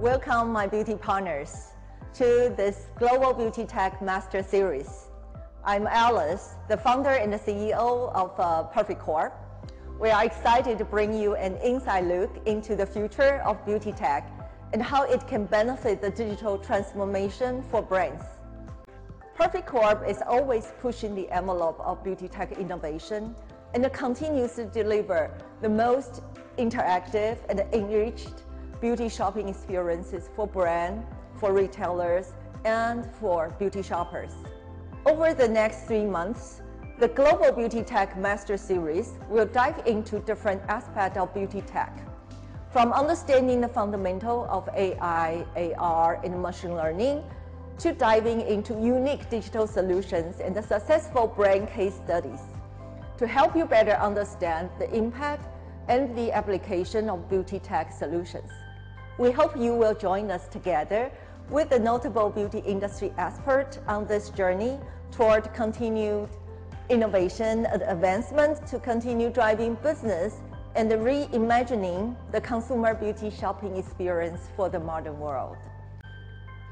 Welcome, my beauty partners, to this Global Beauty Tech Master Series. I'm Alice, the founder and the CEO of uh, Perfect Corp. We are excited to bring you an inside look into the future of beauty tech and how it can benefit the digital transformation for brands. Perfect Corp is always pushing the envelope of beauty tech innovation and continues to deliver the most interactive and enriched beauty shopping experiences for brands, for retailers, and for beauty shoppers. Over the next three months, the Global Beauty Tech Master Series will dive into different aspects of beauty tech, from understanding the fundamental of AI, AR, and machine learning, to diving into unique digital solutions and the successful brand case studies to help you better understand the impact and the application of beauty tech solutions. We hope you will join us together with the notable beauty industry expert on this journey toward continued innovation and advancement to continue driving business and reimagining the consumer beauty shopping experience for the modern world.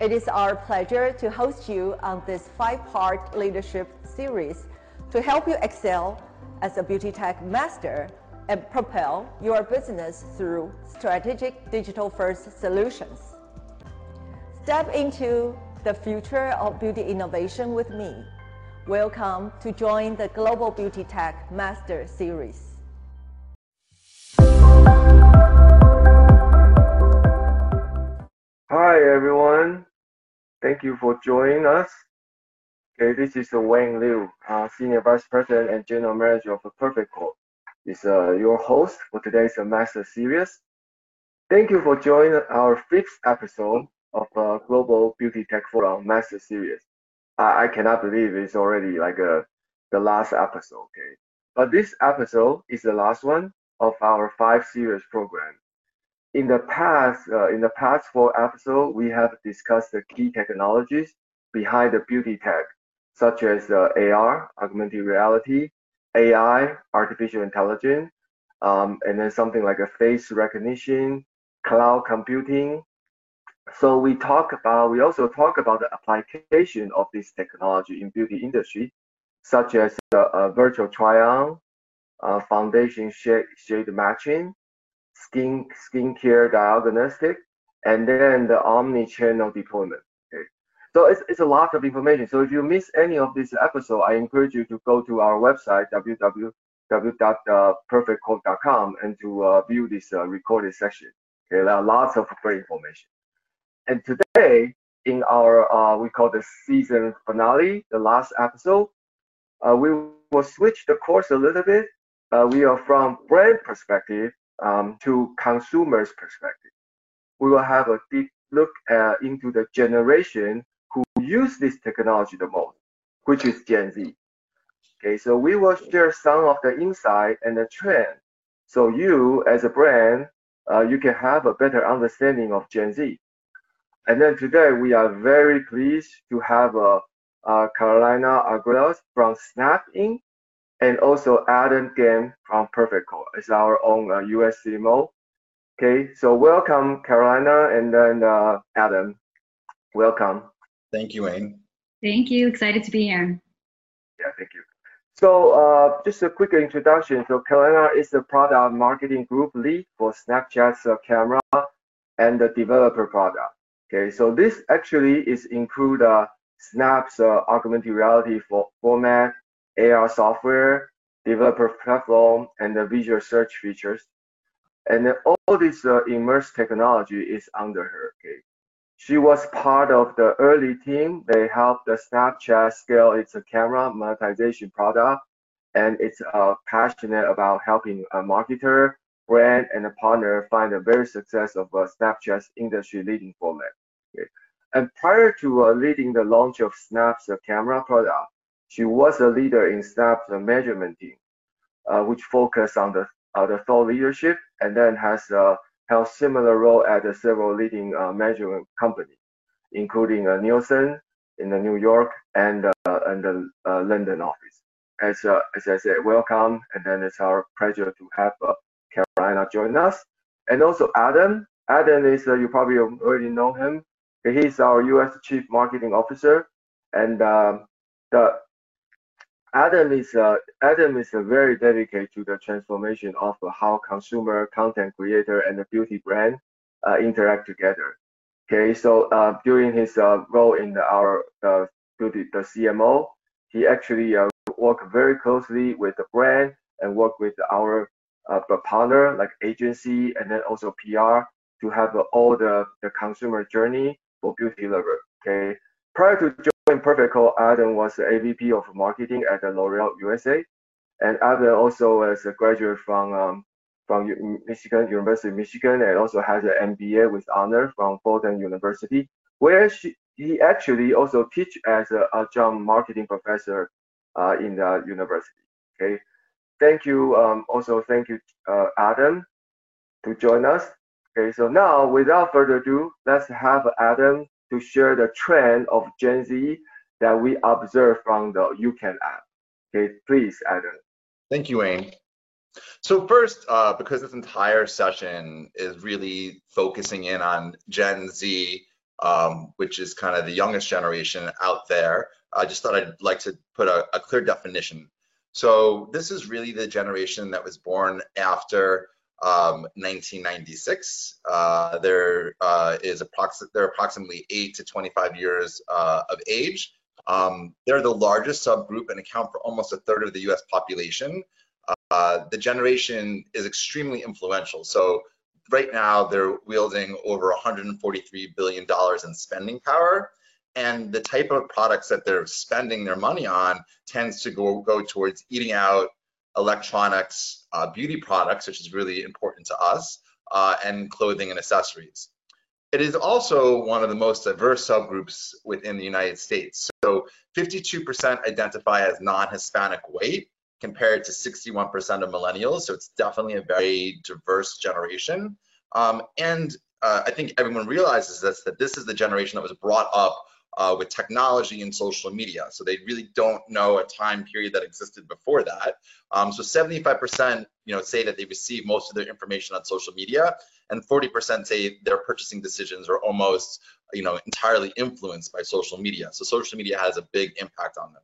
It is our pleasure to host you on this five-part leadership series to help you excel as a beauty tech master and propel your business through strategic digital-first solutions. Step into the future of beauty innovation with me. Welcome to join the Global Beauty Tech Master Series. Hi everyone, thank you for joining us. Okay, this is Wayne Liu, uh, Senior Vice President and General Manager of Perfect Corp is uh, your host for today's Master Series. Thank you for joining our fifth episode of uh, Global Beauty Tech Forum Master Series. I, I cannot believe it's already like uh, the last episode, okay? But this episode is the last one of our five series program. In the past, uh, in the past four episodes, we have discussed the key technologies behind the beauty tech, such as uh, AR, augmented reality, AI, artificial intelligence, um, and then something like a face recognition, cloud computing. So we talk about, we also talk about the application of this technology in beauty industry, such as uh, uh, virtual try-on, uh, foundation shade, shade matching, skin skincare diagnostic, and then the omni-channel deployment. So it's, it's a lot of information. So if you miss any of this episode, I encourage you to go to our website, www.perfectcorp.com, and to uh, view this uh, recorded session. Okay, there are lots of great information. And today, in our, uh, we call the season finale, the last episode, uh, we will switch the course a little bit. Uh, we are from brand perspective um, to consumers perspective. We will have a deep look uh, into the generation use this technology the most, which is Gen Z. Okay, so we will share some of the insight and the trend. So you, as a brand, uh, you can have a better understanding of Gen Z. And then today we are very pleased to have uh, uh, Carolina Arguelles from Snap Inc. and also Adam Gam from Perfect Corp as our own uh, US CMO. Okay, so welcome Carolina and then uh, Adam. Welcome. Thank you, Wayne. Thank you. Excited to be here. Yeah, thank you. So uh, just a quick introduction. So Carolina is the product marketing group lead for Snapchat's uh, camera and the developer product. Okay, so this actually is include uh, Snap's uh, augmented reality for format, AR software, developer platform, and the visual search features. And all this uh, immersed technology is under her. Okay, she was part of the early team. They helped the Snapchat scale its camera monetization product, and it's uh, passionate about helping a marketer, brand, and a partner find the very success of uh, Snapchat's industry-leading format. Okay. And prior to uh, leading the launch of Snap's uh, camera product, she was a leader in Snap's uh, measurement team, uh, which focused on the uh, the thought leadership, and then has uh, held similar role at several leading uh, measurement companies, including uh, Nielsen in the New York and, uh, and the London office. As, as I said, welcome, and then it's our pleasure to have Carolina join us. And also Adam, Adam is, you probably already know him. He's our U.S. Chief Marketing Officer, and um, the Adam is uh, Adam is uh, very dedicated to the transformation of how consumer, content creator, and the beauty brand uh, interact together. Okay, so uh, during his uh, role in the, our uh, beauty, the CMO, he actually uh, worked very closely with the brand and work with our uh, partner like agency and then also PR to have all the, the consumer journey for beauty lover. Okay. Prior to joining Perfect Adam was the AVP of marketing at the L'Oreal USA. And Adam also is a graduate from um, from Michigan University of Michigan and also has an MBA with honor from Fordham University, where she, he actually also teach as a adjunct marketing professor uh, in the university. Okay, thank you. Um, also, thank you, uh, Adam, to join us. Okay, so now without further ado, let's have Adam to share the trend of Gen Z that we observe from the YouCam app. Okay, please, Adam. Thank you, Wayne. So first, uh, because this entire session is really focusing in on Gen Z, um, which is kind of the youngest generation out there, I just thought I'd like to put a, a clear definition. So this is really the generation that was born after um, 1996. Uh, there uh, is approximately they're approximately eight to 25 years uh, of age. Um, they're the largest subgroup and account for almost a third of the U.S. population. Uh, the generation is extremely influential. So right now they're wielding over 143 billion dollars in spending power and the type of products that they're spending their money on tends to go, go towards eating out, electronics, uh, beauty products, which is really important to us, uh, and clothing and accessories. It is also one of the most diverse subgroups within the United States. So 52% identify as non-Hispanic white compared to 61% of millennials. So it's definitely a very diverse generation. Um, and uh, I think everyone realizes this, that this is the generation that was brought up uh, with technology and social media. So they really don't know a time period that existed before that. Um, so 75% you know, say that they receive most of their information on social media, and 40% say their purchasing decisions are almost you know, entirely influenced by social media. So social media has a big impact on them.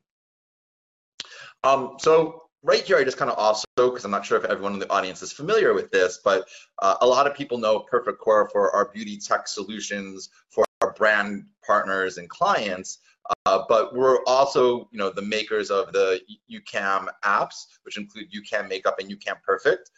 Um, so right here, I just kind of also, because I'm not sure if everyone in the audience is familiar with this, but uh, a lot of people know Perfect Corp for our beauty tech solutions, for our brand partners and clients, uh, but we're also, you know, the makers of the YouCam apps, which include YouCam Makeup and YouCam Perfect.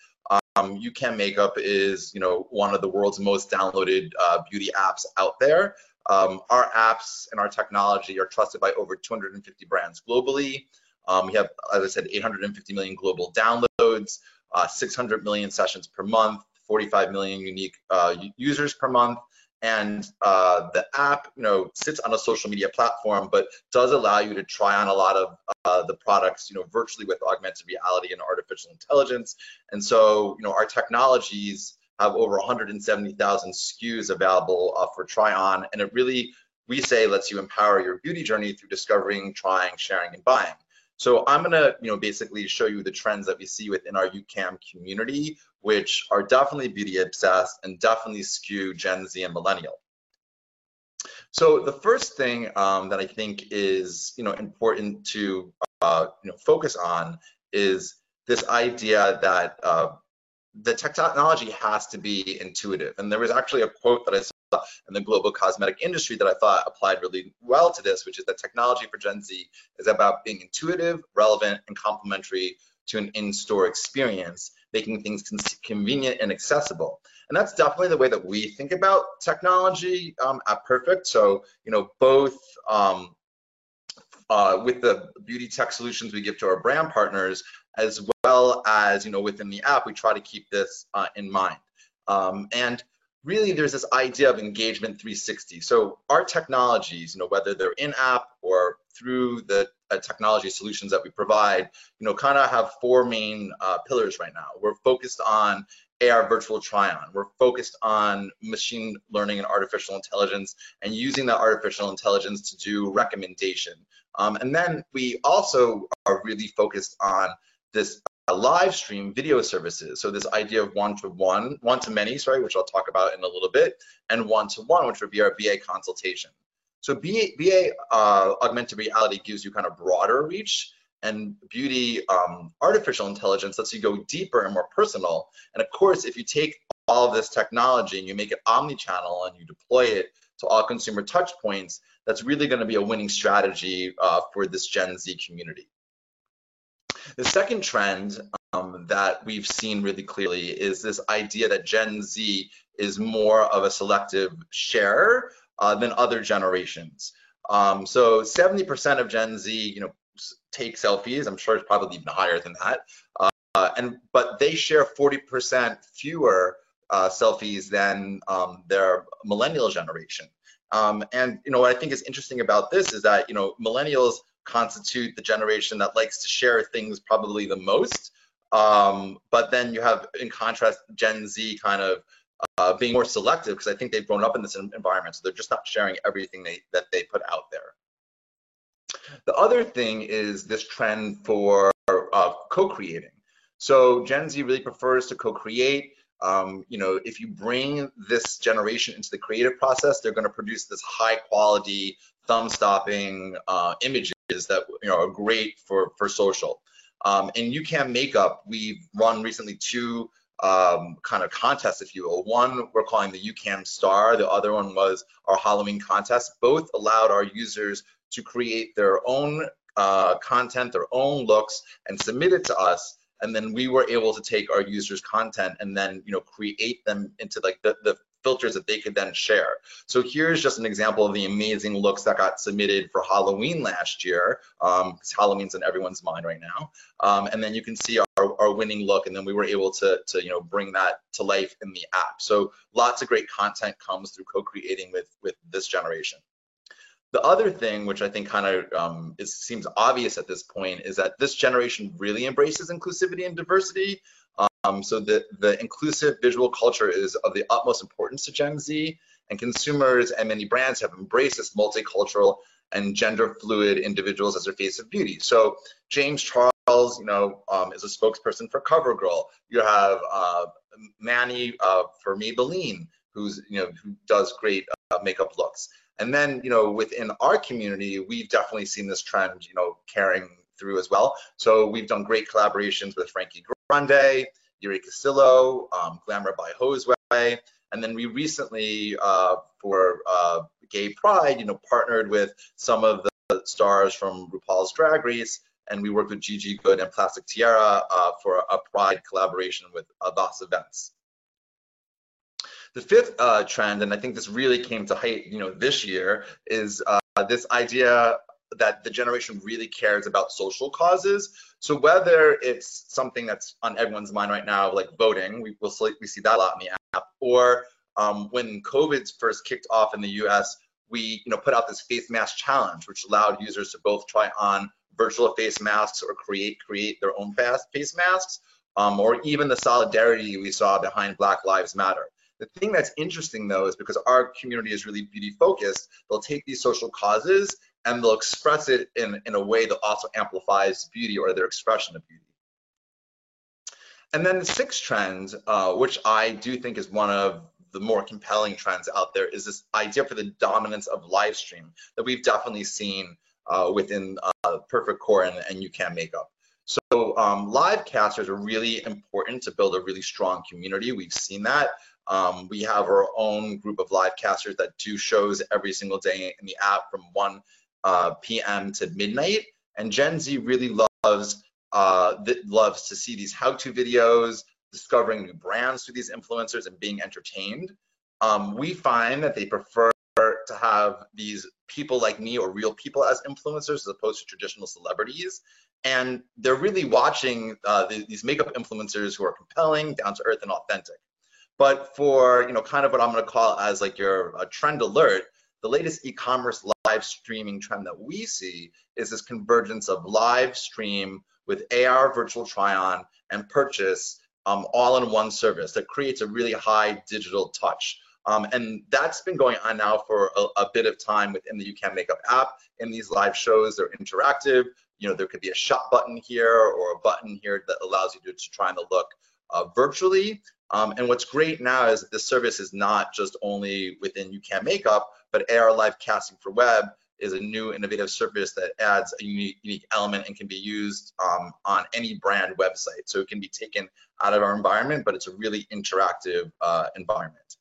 Um, YouCam Makeup is, you know, one of the world's most downloaded uh, beauty apps out there. Um, our apps and our technology are trusted by over 250 brands globally. Um, we have, as I said, 850 million global downloads, uh, 600 million sessions per month, 45 million unique uh, users per month, and uh, the app you know sits on a social media platform but does allow you to try on a lot of uh, the products you know virtually with augmented reality and artificial intelligence. And so you know our technologies have over 170,000 SKUs available uh, for try on. And it really we say lets you empower your beauty journey through discovering trying sharing and buying so I'm gonna, you know, basically show you the trends that we see within our YouCam community, which are definitely beauty obsessed and definitely skew Gen Z and millennial. So the first thing um, that I think is, you know, important to, uh, you know, focus on is this idea that uh, the technology has to be intuitive. And there was actually a quote that I in the global cosmetic industry that I thought applied really well to this, which is that technology for Gen Z is about being intuitive, relevant, and complementary to an in-store experience, making things convenient and accessible. And that's definitely the way that we think about technology um, at Perfect. So, you know, both um, uh, with the beauty tech solutions we give to our brand partners, as well as, you know, within the app, we try to keep this uh, in mind. Um, and really there's this idea of engagement 360. So our technologies, you know, whether they're in-app or through the uh, technology solutions that we provide, you know, kind of have four main uh, pillars right now. We're focused on AR virtual try-on. We're focused on machine learning and artificial intelligence and using that artificial intelligence to do recommendation. Um, and then we also are really focused on this live stream video services. So this idea of one-to-one, one-to-many, sorry, which I'll talk about in a little bit, and one-to-one, which would be our BA consultation. So BA, BA uh, augmented reality gives you kind of broader reach, and beauty um, artificial intelligence lets you go deeper and more personal. And of course, if you take all of this technology and you make it omni-channel and you deploy it to all consumer touch points, that's really going to be a winning strategy uh, for this Gen Z community. The second trend um, that we've seen really clearly is this idea that Gen Z is more of a selective sharer uh, than other generations. Um, so 70% of Gen Z, you know, take selfies. I'm sure it's probably even higher than that. Uh, and but they share 40% fewer uh, selfies than um, their millennial generation. Um, and you know what I think is interesting about this is that you know millennials constitute the generation that likes to share things probably the most. Um, but then you have, in contrast, Gen Z kind of uh, being more selective because I think they've grown up in this environment, so they're just not sharing everything they, that they put out there. The other thing is this trend for uh, co-creating. So Gen Z really prefers to co-create. Um, you know, if you bring this generation into the creative process, they're going to produce this high quality, thumb-stopping uh, images that you know are great for for social. Um, in YouCam Makeup, we've run recently two um, kind of contests, if you will. One we're calling the YouCam Star. The other one was our Halloween contest. Both allowed our users to create their own uh, content, their own looks, and submit it to us and then we were able to take our users content and then you know create them into like the, the filters that they could then share. So here's just an example of the amazing looks that got submitted for Halloween last year, um, Halloween's in everyone's mind right now. Um, and then you can see our, our winning look, and then we were able to, to you know bring that to life in the app. So lots of great content comes through co-creating with with this generation. The other thing, which I think kind of um, seems obvious at this point, is that this generation really embraces inclusivity and diversity. Um, so the, the inclusive visual culture is of the utmost importance to Gen Z, and consumers and many brands have embraced this multicultural and gender fluid individuals as their face of beauty. So James Charles, you know, um, is a spokesperson for CoverGirl. You have uh, Manny uh, for Maybelline, who's you know who does great uh, makeup looks. And then you know within our community, we've definitely seen this trend, you know, carrying through as well. So we've done great collaborations with Frankie Grande, Yuri Castillo, um, Glamour by Hoseway, And then we recently, uh, for uh, Gay Pride, you know, partnered with some of the stars from RuPaul's Drag Race, and we worked with Gigi Goode and Plastique Tiara uh, for a Pride collaboration with Voss Events. The fifth uh, trend, and I think this really came to height, you know, this year, is uh, this idea that the generation really cares about social causes. So whether it's something that's on everyone's mind right now, like voting, we will we see that a lot in the app, or um, when COVID first kicked off in the U.S., we you know put out this face mask challenge, which allowed users to both try on virtual face masks or create create their own face masks, um, or even the solidarity we saw behind Black Lives Matter. The thing that's interesting though is because our community is really beauty focused, they'll take these social causes and they'll express it in, in a way that also amplifies beauty or their expression of beauty. And then the sixth trend, uh, which I do think is one of the more compelling trends out there, is this idea for the dominance of live stream that we've definitely seen uh, within uh, Perfect Corp and, and YouCam Makeup. So um, live casters are really important to build a really strong community. We've seen that. Um, we have our own group of live casters that do shows every single day in the app from 1 uh, p.m. to midnight. And Gen Z really loves uh, loves to see these how-to videos, discovering new brands through these influencers, and being entertained. Um, we find that they prefer to have these people like me or real people as influencers as opposed to traditional celebrities. And they're really watching uh, the, these makeup influencers who are compelling, down to earth, and authentic. But for you know, kind of what I'm going to call as like your uh, trend alert, the latest e-commerce live streaming trend that we see is this convergence of live stream with AR virtual try-on and purchase um, all in one service that creates a really high digital touch. Um, and that's been going on now for a, a, bit of time within the YouCam Makeup app. In these live shows, they're interactive. You know, there could be a shop button here or a button here that allows you to, to try the look uh, virtually. Um, and what's great now is this service is not just only within YouCam Makeup, but AR Live Casting for Web is a new innovative service that adds a unique, unique element and can be used um, on any brand website. So it can be taken out of our environment, but it's a really interactive uh, environment.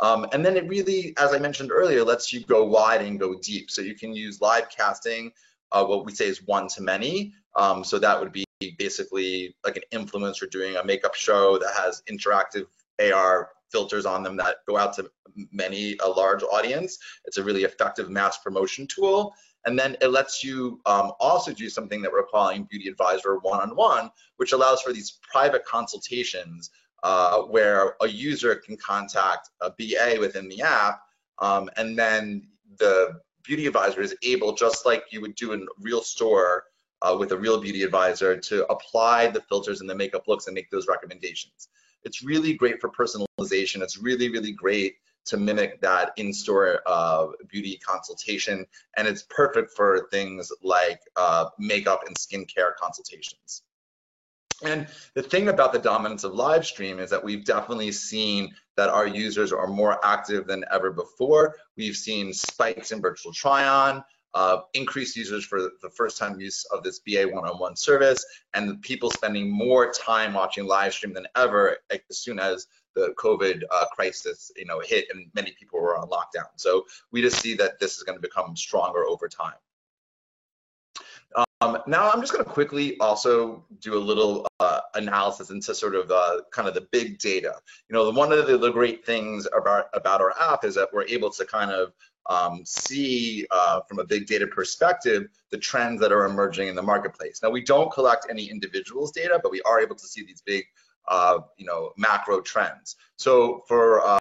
Um, and then it really, as I mentioned earlier, lets you go wide and go deep. So you can use live casting, uh, what we say is one to many. Um, so that would be basically like an influencer doing a makeup show that has interactive AR filters on them that go out to many, a large audience. It's a really effective mass promotion tool. And then it lets you um, also do something that we're calling Beauty Advisor one-on-one, which allows for these private consultations uh, where a user can contact a BA within the app, um, and then the beauty advisor is able, just like you would do in a real store uh, with a real beauty advisor, to apply the filters and the makeup looks and make those recommendations. It's really great for personalization. It's really, really great to mimic that in-store uh, beauty consultation, and it's perfect for things like uh, makeup and skincare consultations. And the thing about the dominance of live stream is that we've definitely seen that our users are more active than ever before. We've seen spikes in virtual try-on, uh, increased users for the first time use of this BA one-on-one service, and people spending more time watching live stream than ever as soon as the COVID uh, crisis, you know, hit and many people were on lockdown. So we just see that this is going to become stronger over time. Um, now I'm just going to quickly also do a little uh, analysis into sort of uh, kind of the big data. You know, one of the, the, great things about about our app is that we're able to kind of um, see uh, from a big data perspective the trends that are emerging in the marketplace. Now we don't collect any individuals data, but we are able to see these big, uh, you know, macro trends. So for uh,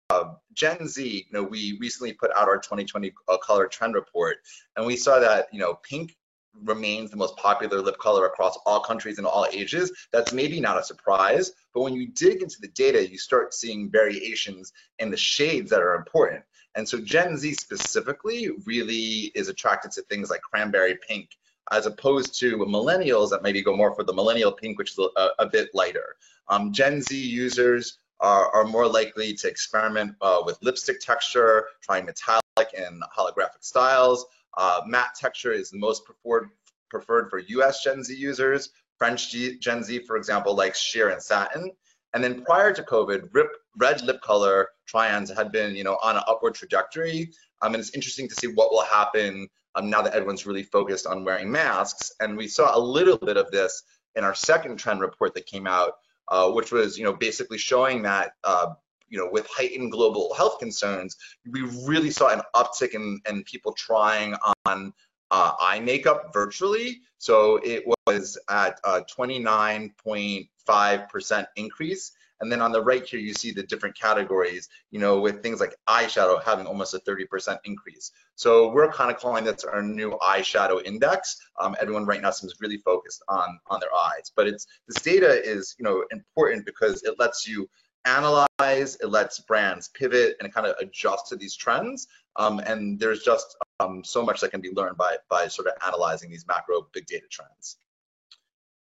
Gen Z, you know, we recently put out our 2020 uh, color trend report, and we saw that you know pink remains the most popular lip color across all countries and all ages. That's maybe not a surprise, but when you dig into the data, you start seeing variations in the shades that are important. And so Gen Z specifically really is attracted to things like cranberry pink, as opposed to millennials that maybe go more for the millennial pink, which is a, a bit lighter. Um, Gen Z users are, are, more likely to experiment uh, with lipstick texture, trying metallic and holographic styles. Uh, matte texture is the most preferred, preferred for US Gen Z users. French G Gen Z, for example, likes sheer and satin. And then prior to COVID, rip, red lip color try-ons had been, you know, on an upward trajectory. Um, and it's interesting to see what will happen um, now that everyone's really focused on wearing masks. And we saw a little bit of this in our second trend report that came out, uh, which was, you know, basically showing that, uh, you know, with heightened global health concerns, we really saw an uptick in, in people trying on uh, eye makeup virtually. So it was at a 29.5% increase. And then on the right here, you see the different categories, you know, with things like eyeshadow having almost a 30% increase. So we're kind of calling this our new eyeshadow index. Um, everyone right now seems really focused on, on their eyes, but it's this data is, you know, important because it lets you analyze, it lets brands pivot and kind of adjust to these trends. Um, and there's just um, so much that can be learned by, by sort of analyzing these macro big data trends.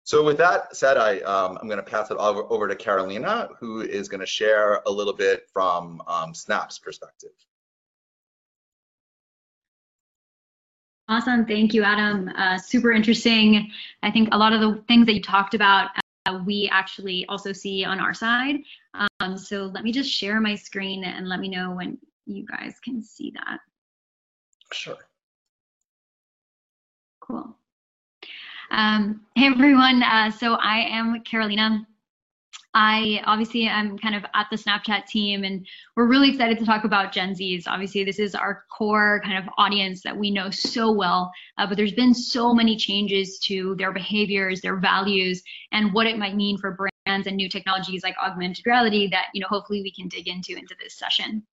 So with that said, I, um, I'm going to pass it over, over, to Carolina, who is going to share a little bit from um, Snap's perspective. Awesome. Thank you, Adam. Uh, super interesting. I think a lot of the things that you talked about, uh, we actually also see on our side. Um, so let me just share my screen and let me know when you guys can see that. Sure. Cool. Um, hey everyone, uh, so I am Carolina. I obviously I'm kind of at the Snapchat team and we're really excited to talk about Gen Zs. Obviously, this is our core kind of audience that we know so well, uh, but there's been so many changes to their behaviors, their values, and what it might mean for brands and new technologies like augmented reality that, you know, hopefully we can dig into into this session.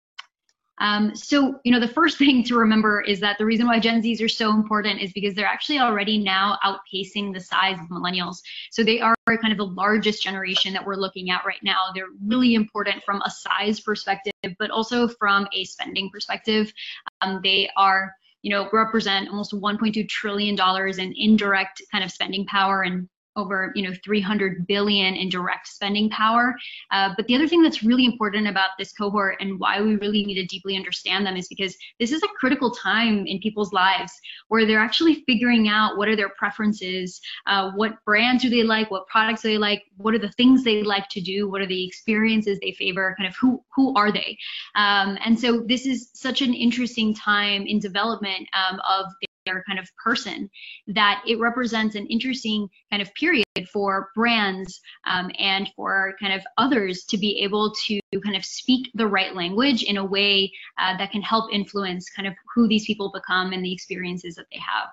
Um, so, you know, the first thing to remember is that the reason why Gen Zs are so important is because they're actually already now outpacing the size of millennials. So they are kind of the largest generation that we're looking at right now. They're really important from a size perspective, but also from a spending perspective. Um, they are you know, represent almost 1.2 trillion dollars in indirect kind of spending power and over you know 300 billion in direct spending power. Uh, but the other thing that's really important about this cohort and why we really need to deeply understand them is because this is a critical time in people's lives where they're actually figuring out what are their preferences uh, what brands do they like what products do they like what are the things they like to do what are the experiences they favor kind of who who are they? Um, and so this is such an interesting time in development um, of their kind of person that it represents an interesting kind of period for brands um, and for kind of others to be able to kind of speak the right language in a way uh, that can help influence kind of who these people become and the experiences that they have.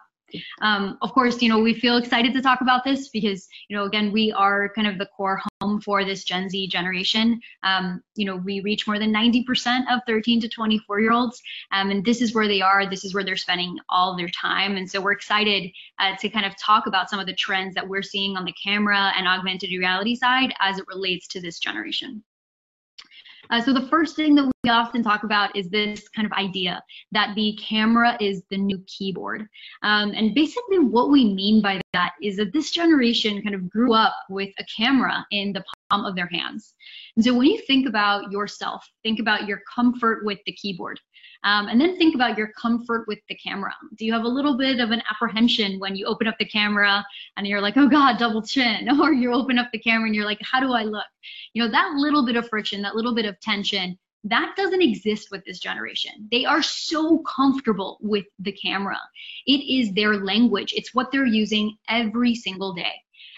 Um, of course, you know, we feel excited to talk about this because, you know, again, we are kind of the core home for this Gen Z generation. Um, you know, we reach more than 90% of 13 to 24 year olds, um, and this is where they are. This is where they're spending all their time. And so we're excited uh, to kind of talk about some of the trends that we're seeing on the camera and augmented reality side as it relates to this generation. Uh, so the first thing that we often talk about is this kind of idea that the camera is the new keyboard. Um, and basically what we mean by that is that this generation kind of grew up with a camera in the palm of their hands. And so when you think about yourself, think about your comfort with the keyboard. Um, and then think about your comfort with the camera. Do you have a little bit of an apprehension when you open up the camera and you're like, oh God, double chin? Or you open up the camera and you're like, how do I look? You know, that little bit of friction, that little bit of tension, that doesn't exist with this generation. They are so comfortable with the camera. It is their language, it's what they're using every single day.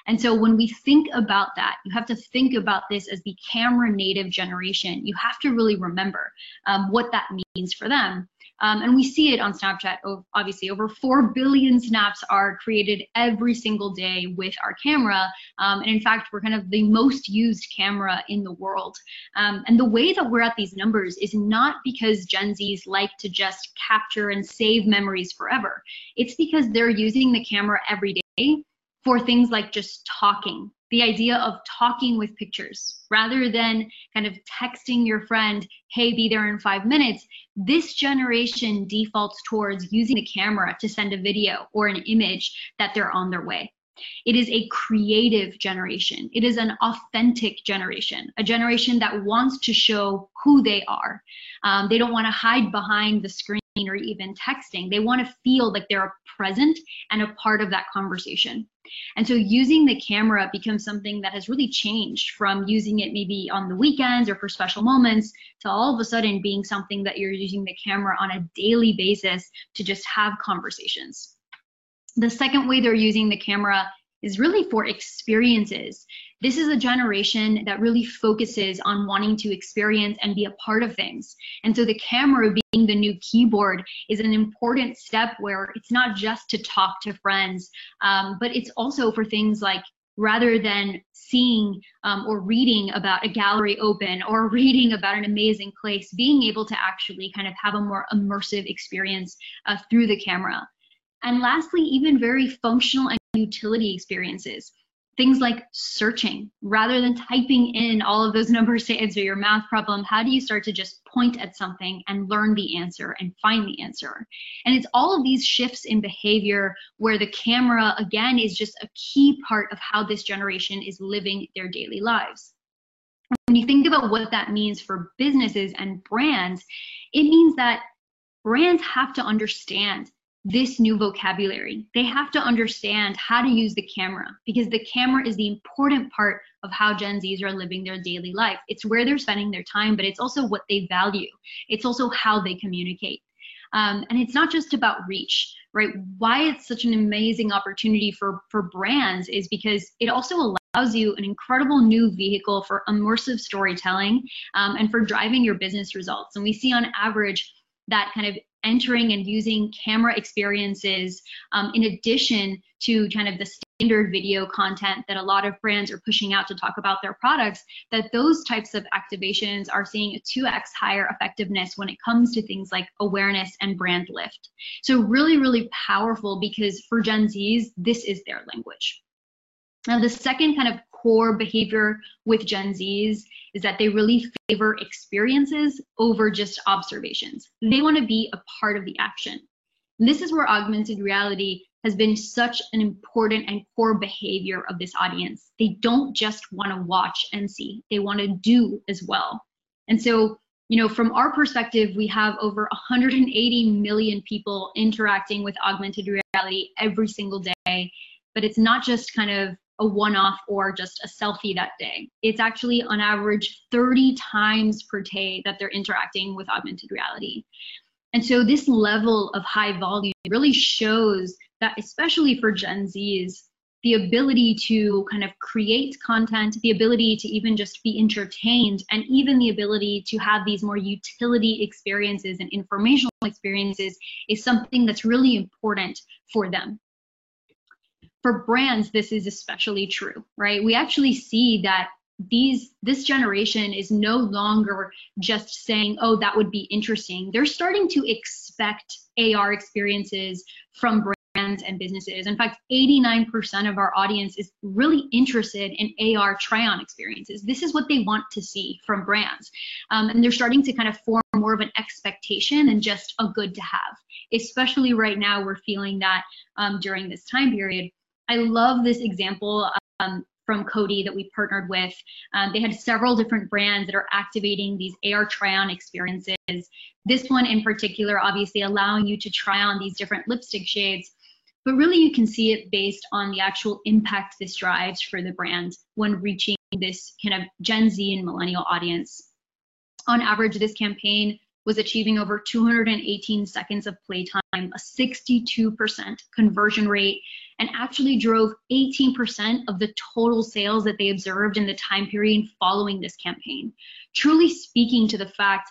And so when we think about that, you have to think about this as the camera native generation. You have to really remember um, what that means for them. Um, and we see it on Snapchat, obviously. Over 4 billion snaps are created every single day with our camera. Um, and in fact, we're kind of the most used camera in the world. Um, and the way that we're at these numbers is not because Gen Zs like to just capture and save memories forever. It's because they're using the camera every day for things like just talking, the idea of talking with pictures rather than kind of texting your friend, hey, be there in five minutes. This generation defaults towards using the camera to send a video or an image that they're on their way. It is a creative generation. It is an authentic generation, a generation that wants to show who they are. Um, they don't want to hide behind the screen or even texting. They want to feel like they're present and a part of that conversation. And so using the camera becomes something that has really changed from using it maybe on the weekends or for special moments to all of a sudden being something that you're using the camera on a daily basis to just have conversations. The second way they're using the camera is really for experiences. This is a generation that really focuses on wanting to experience and be a part of things. And so the camera being the new keyboard is an important step where it's not just to talk to friends, um, but it's also for things like rather than seeing um, or reading about a gallery open or reading about an amazing place, being able to actually kind of have a more immersive experience uh, through the camera. And lastly, even very functional and utility experiences. Things like searching, rather than typing in all of those numbers to answer your math problem, how do you start to just point at something and learn the answer and find the answer? And it's all of these shifts in behavior where the camera, again, is just a key part of how this generation is living their daily lives. When you think about what that means for businesses and brands, it means that brands have to understand this new vocabulary. They have to understand how to use the camera because the camera is the important part of how Gen Zs are living their daily life. It's where they're spending their time, but it's also what they value. It's also how they communicate. Um, and it's not just about reach, right? Why it's such an amazing opportunity for, for brands is because it also allows you an incredible new vehicle for immersive storytelling um, and for driving your business results. And we see on average that kind of entering and using camera experiences um, in addition to kind of the standard video content that a lot of brands are pushing out to talk about their products, that those types of activations are seeing a 2x higher effectiveness when it comes to things like awareness and brand lift. So really, really powerful because for Gen Zs, this is their language. Now, the second kind of core behavior with Gen Zs is that they really favor experiences over just observations. They want to be a part of the action. And this is where augmented reality has been such an important and core behavior of this audience. They don't just want to watch and see, they want to do as well. And so, you know, from our perspective, we have over 180 million people interacting with augmented reality every single day. But it's not just kind of a one off or just a selfie that day. It's actually on average 30 times per day that they're interacting with augmented reality. And so this level of high volume really shows that, especially for Gen Zs, the ability to kind of create content, the ability to even just be entertained, and even the ability to have these more utility experiences and informational experiences is something that's really important for them for brands, this is especially true, right? We actually see that these this generation is no longer just saying, oh, that would be interesting. They're starting to expect AR experiences from brands and businesses. In fact, 89% of our audience is really interested in AR try-on experiences. This is what they want to see from brands. Um, and they're starting to kind of form more of an expectation and just a good to have. Especially right now, we're feeling that um, during this time period I love this example um, from Coty that we partnered with. Um, they had several different brands that are activating these AR try-on experiences. This one in particular, obviously allowing you to try on these different lipstick shades, but really you can see it based on the actual impact this drives for the brand when reaching this kind of Gen Z and millennial audience. On average, this campaign was achieving over 218 seconds of playtime, a 62% conversion rate, and actually drove 18% of the total sales that they observed in the time period following this campaign. Truly speaking to the fact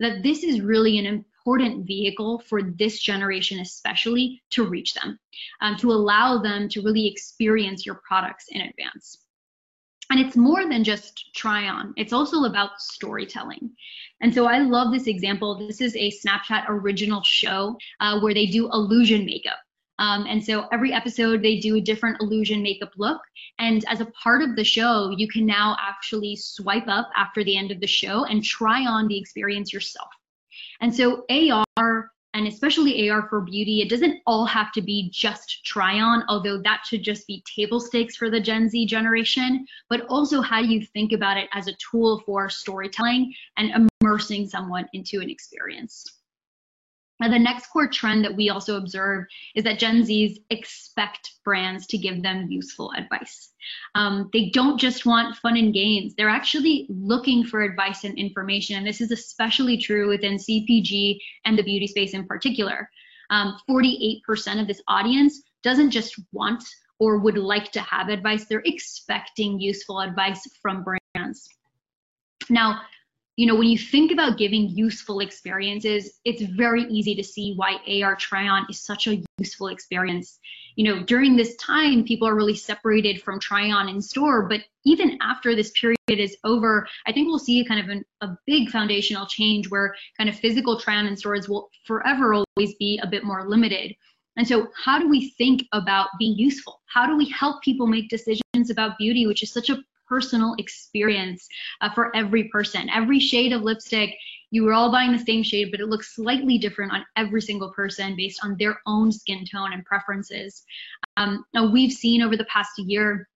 that this is really an important vehicle for this generation, especially to reach them, um, to allow them to really experience your products in advance. And it's more than just try on, it's also about storytelling. And so I love this example. This is a Snapchat original show uh, where they do illusion makeup. Um, and so every episode they do a different illusion makeup look. And as a part of the show, you can now actually swipe up after the end of the show and try on the experience yourself. And so AR and especially AR for beauty, it doesn't all have to be just try on, although that should just be table stakes for the Gen Z generation, but also how you think about it as a tool for storytelling and immersing someone into an experience. Now, the next core trend that we also observe is that Gen Zs expect brands to give them useful advice. Um, they don't just want fun and games, they're actually looking for advice and information. And this is especially true within CPG and the beauty space in particular. Um, 48% of this audience doesn't just want or would like to have advice, they're expecting useful advice from brands. Now, you know, when you think about giving useful experiences, it's very easy to see why AR try on is such a useful experience. You know, during this time, people are really separated from try on in store, but even after this period is over, I think we'll see kind of an, a big foundational change where kind of physical try on in stores will forever always be a bit more limited. And so, how do we think about being useful? How do we help people make decisions about beauty, which is such a personal experience uh, for every person. Every shade of lipstick, you were all buying the same shade, but it looks slightly different on every single person based on their own skin tone and preferences. Um, now, we've seen over the past year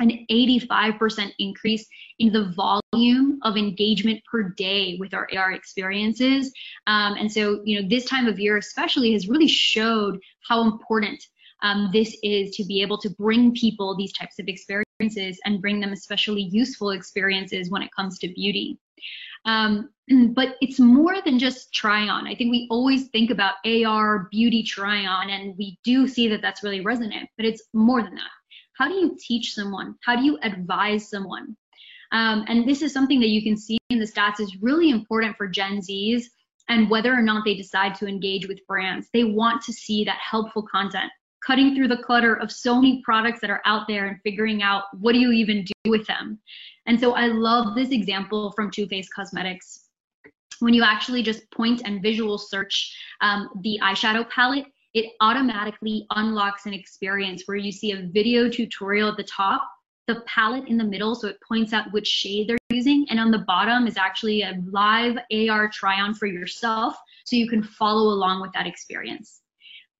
an 85% increase in the volume of engagement per day with our AR experiences. Um, and so, you know, this time of year especially has really showed how important um, this is to be able to bring people these types of experiences and bring them especially useful experiences when it comes to beauty. Um, but it's more than just try on. I think we always think about AR beauty try on, and we do see that that's really resonant, but it's more than that. How do you teach someone? How do you advise someone? Um, and this is something that you can see in the stats is really important for Gen Zs and whether or not they decide to engage with brands. They want to see that helpful content cutting through the clutter of so many products that are out there and figuring out what do you even do with them. And so I love this example from Too Faced Cosmetics. When you actually just point and visual search um, the eyeshadow palette, it automatically unlocks an experience where you see a video tutorial at the top, the palette in the middle, so it points out which shade they're using, and on the bottom is actually a live AR try on for yourself so you can follow along with that experience.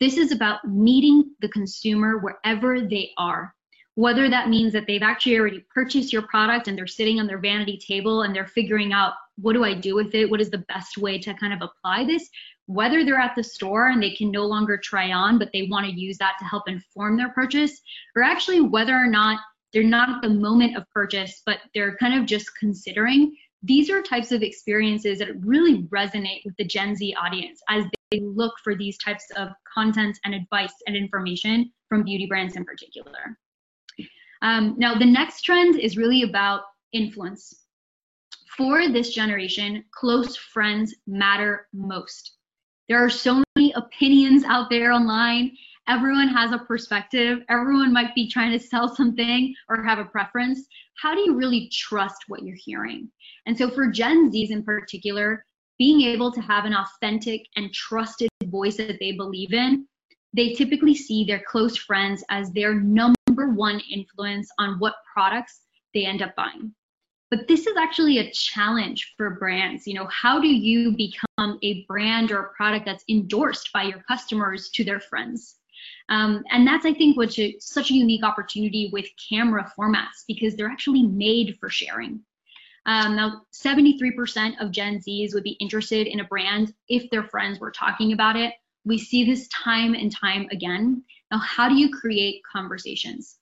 This is about meeting the consumer wherever they are. Whether that means that they've actually already purchased your product and they're sitting on their vanity table and they're figuring out what do I do with it? What is the best way to kind of apply this? Whether they're at the store and they can no longer try on, but they want to use that to help inform their purchase, or actually whether or not they're not at the moment of purchase, but they're kind of just considering. These are types of experiences that really resonate with the Gen Z audience as they look for these types of content and advice and information from beauty brands in particular. Um, now, the next trend is really about influence. For this generation, close friends matter most. There are so many opinions out there online. Everyone has a perspective. Everyone might be trying to sell something or have a preference. How do you really trust what you're hearing? And so, for Gen Zs in particular, being able to have an authentic and trusted voice that they believe in, they typically see their close friends as their number one influence on what products they end up buying. But this is actually a challenge for brands. You know, how do you become a brand or a product that's endorsed by your customers to their friends? Um, and that's, I think, what's such a unique opportunity with camera formats because they're actually made for sharing. Um, now, 73% of Gen Zs would be interested in a brand if their friends were talking about it. We see this time and time again. Now, how do you create conversations?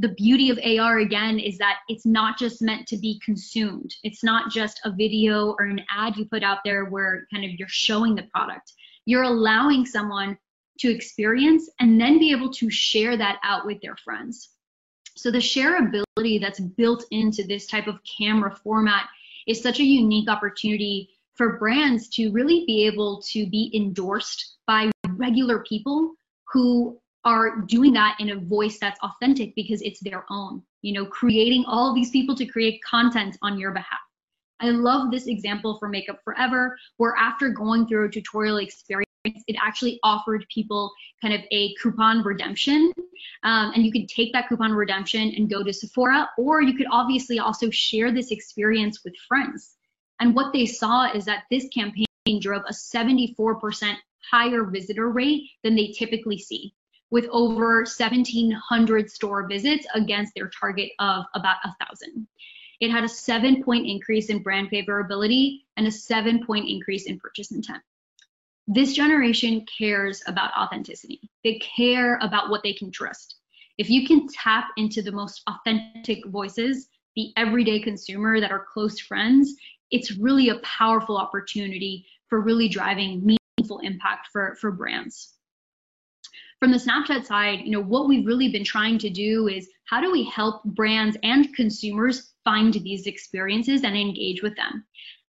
The beauty of AR again is that it's not just meant to be consumed. It's not just a video or an ad you put out there where kind of you're showing the product. You're allowing someone to experience and then be able to share that out with their friends. So the shareability that's built into this type of camera format is such a unique opportunity for brands to really be able to be endorsed by regular people who are doing that in a voice that's authentic because it's their own, you know, creating all these people to create content on your behalf. I love this example for Make Up For Ever, where after going through a tutorial experience, it actually offered people kind of a coupon redemption. Um, and you could take that coupon redemption and go to Sephora, or you could obviously also share this experience with friends. And what they saw is that this campaign drove a 74% higher visitor rate than they typically see, with over 1,700 store visits against their target of about 1,000. It had a seven point increase in brand favorability and a seven point increase in purchase intent this generation cares about authenticity. They care about what they can trust. If you can tap into the most authentic voices, the everyday consumer that are close friends, it's really a powerful opportunity for really driving meaningful impact for, for brands. From the Snapchat side, you know, what we've really been trying to do is how do we help brands and consumers find these experiences and engage with them?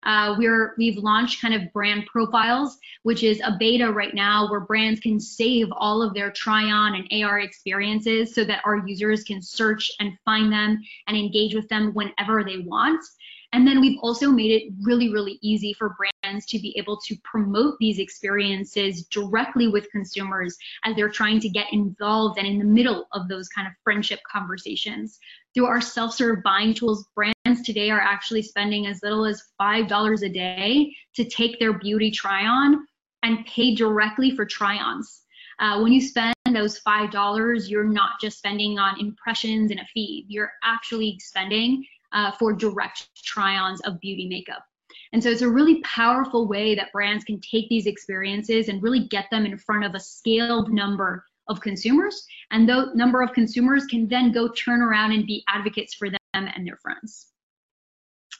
Uh, we're we've launched kind of brand profiles, which is a beta right now where brands can save all of their try-on and AR experiences so that our users can search and find them and engage with them whenever they want. And then we've also made it really, really easy for brands to be able to promote these experiences directly with consumers as they're trying to get involved and in the middle of those kind of friendship conversations. Through our self-serve buying tools, brands today are actually spending as little as $5 a day to take their beauty try-on and pay directly for try-ons. Uh, when you spend those $5, you're not just spending on impressions and a feed. You're actually spending uh, for direct try-ons of beauty makeup. And so it's a really powerful way that brands can take these experiences and really get them in front of a scaled number of consumers. And those number of consumers can then go turn around and be advocates for them and their friends.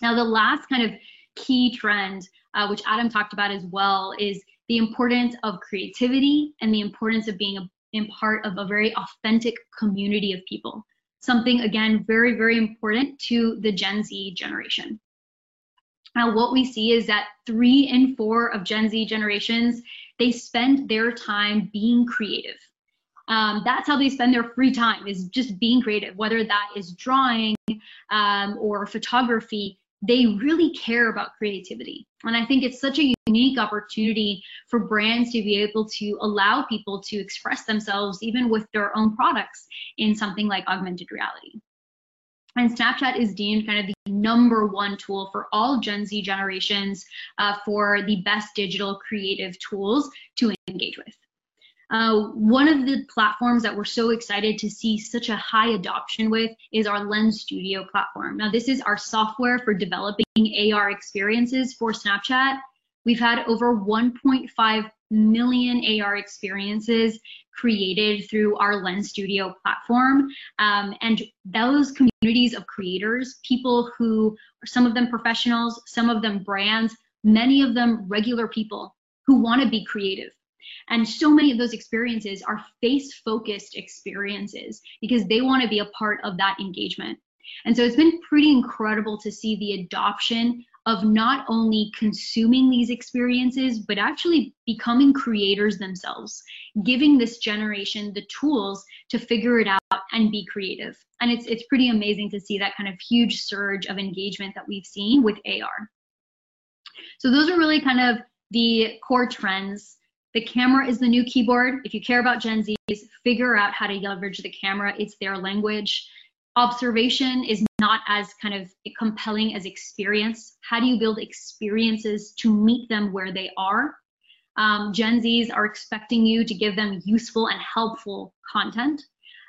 Now, the last kind of key trend, uh, which Adam talked about as well, is the importance of creativity and the importance of being a, in part of a very authentic community of people something again very, very important to the Gen Z generation. Now, what we see is that three in four of Gen Z generations, they spend their time being creative. Um, that's how they spend their free time is just being creative, whether that is drawing um, or photography. They really care about creativity. And I think it's such a unique opportunity for brands to be able to allow people to express themselves even with their own products in something like augmented reality. And Snapchat is deemed kind of the number one tool for all Gen Z generations uh, for the best digital creative tools to engage with. Uh, one of the platforms that we're so excited to see such a high adoption with is our Lens Studio platform. Now, this is our software for developing AR experiences for Snapchat. We've had over 1.5 million AR experiences created through our Lens Studio platform. Um, and those communities of creators, people who are some of them professionals, some of them brands, many of them regular people who want to be creative. And so many of those experiences are face focused experiences because they want to be a part of that engagement. And so it's been pretty incredible to see the adoption of not only consuming these experiences, but actually becoming creators themselves, giving this generation the tools to figure it out and be creative. And it's, it's pretty amazing to see that kind of huge surge of engagement that we've seen with AR. So those are really kind of the core trends. The camera is the new keyboard. If you care about Gen Zs, figure out how to leverage the camera. It's their language observation is not as kind of compelling as experience. How do you build experiences to meet them where they are? Um, Gen Zs are expecting you to give them useful and helpful content.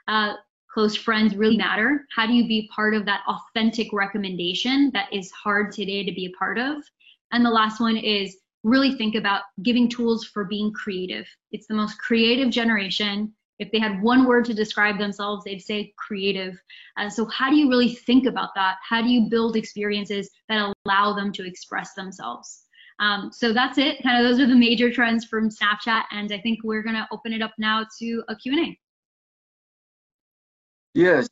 Uh, close friends really matter. How do you be part of that authentic recommendation that is hard today to be a part of? And the last one is really think about giving tools for being creative. It's the most creative generation if they had one word to describe themselves, they'd say creative. Uh, so how do you really think about that? How do you build experiences that allow them to express themselves? Um, so that's it. Kind of those are the major trends from Snapchat, and I think we're gonna open it up now to a Q&A. Yes.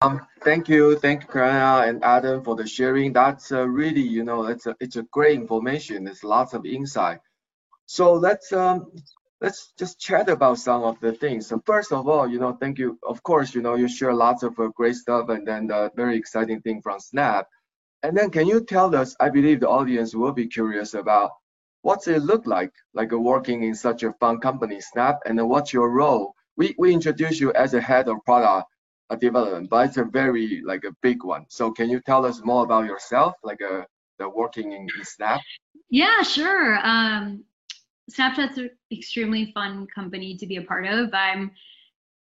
Um, thank you, thank you, Karina and Adam for the sharing. That's uh, really, you know, it's a it's a great information. There's lots of insight. So let's um, let's just chat about some of the things. So first of all, you know, thank you. Of course, you know, you share lots of uh, great stuff and then the very exciting thing from Snap. And then can you tell us, I believe the audience will be curious about what's it look like, like working in such a fun company, Snap, and what's your role? We, we introduce you as a head of product uh, development, but it's a very like a big one. So can you tell us more about yourself, like uh, the working in, in Snap? Yeah, sure. Um, Snapchat's an extremely fun company to be a part of. I'm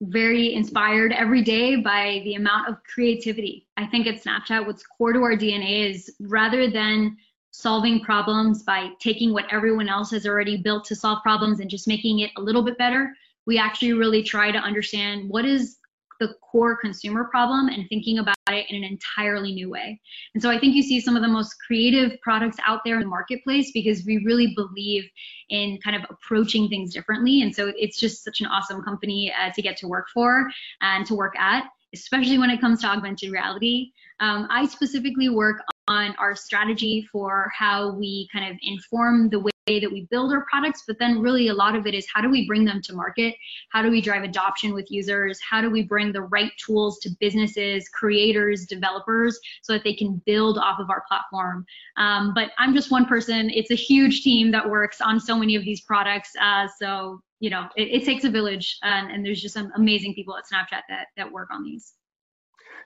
very inspired every day by the amount of creativity. I think at Snapchat, what's core to our DNA is rather than solving problems by taking what everyone else has already built to solve problems and just making it a little bit better, we actually really try to understand what is the core consumer problem and thinking about it in an entirely new way. And so I think you see some of the most creative products out there in the marketplace because we really believe in kind of approaching things differently. And so it's just such an awesome company uh, to get to work for and to work at, especially when it comes to augmented reality. Um, I specifically work on our strategy for how we kind of inform the way that we build our products, but then really a lot of it is how do we bring them to market? How do we drive adoption with users? How do we bring the right tools to businesses, creators, developers so that they can build off of our platform? Um, but I'm just one person. It's a huge team that works on so many of these products. Uh, so, you know, it, it takes a village and, and there's just some amazing people at Snapchat that, that work on these.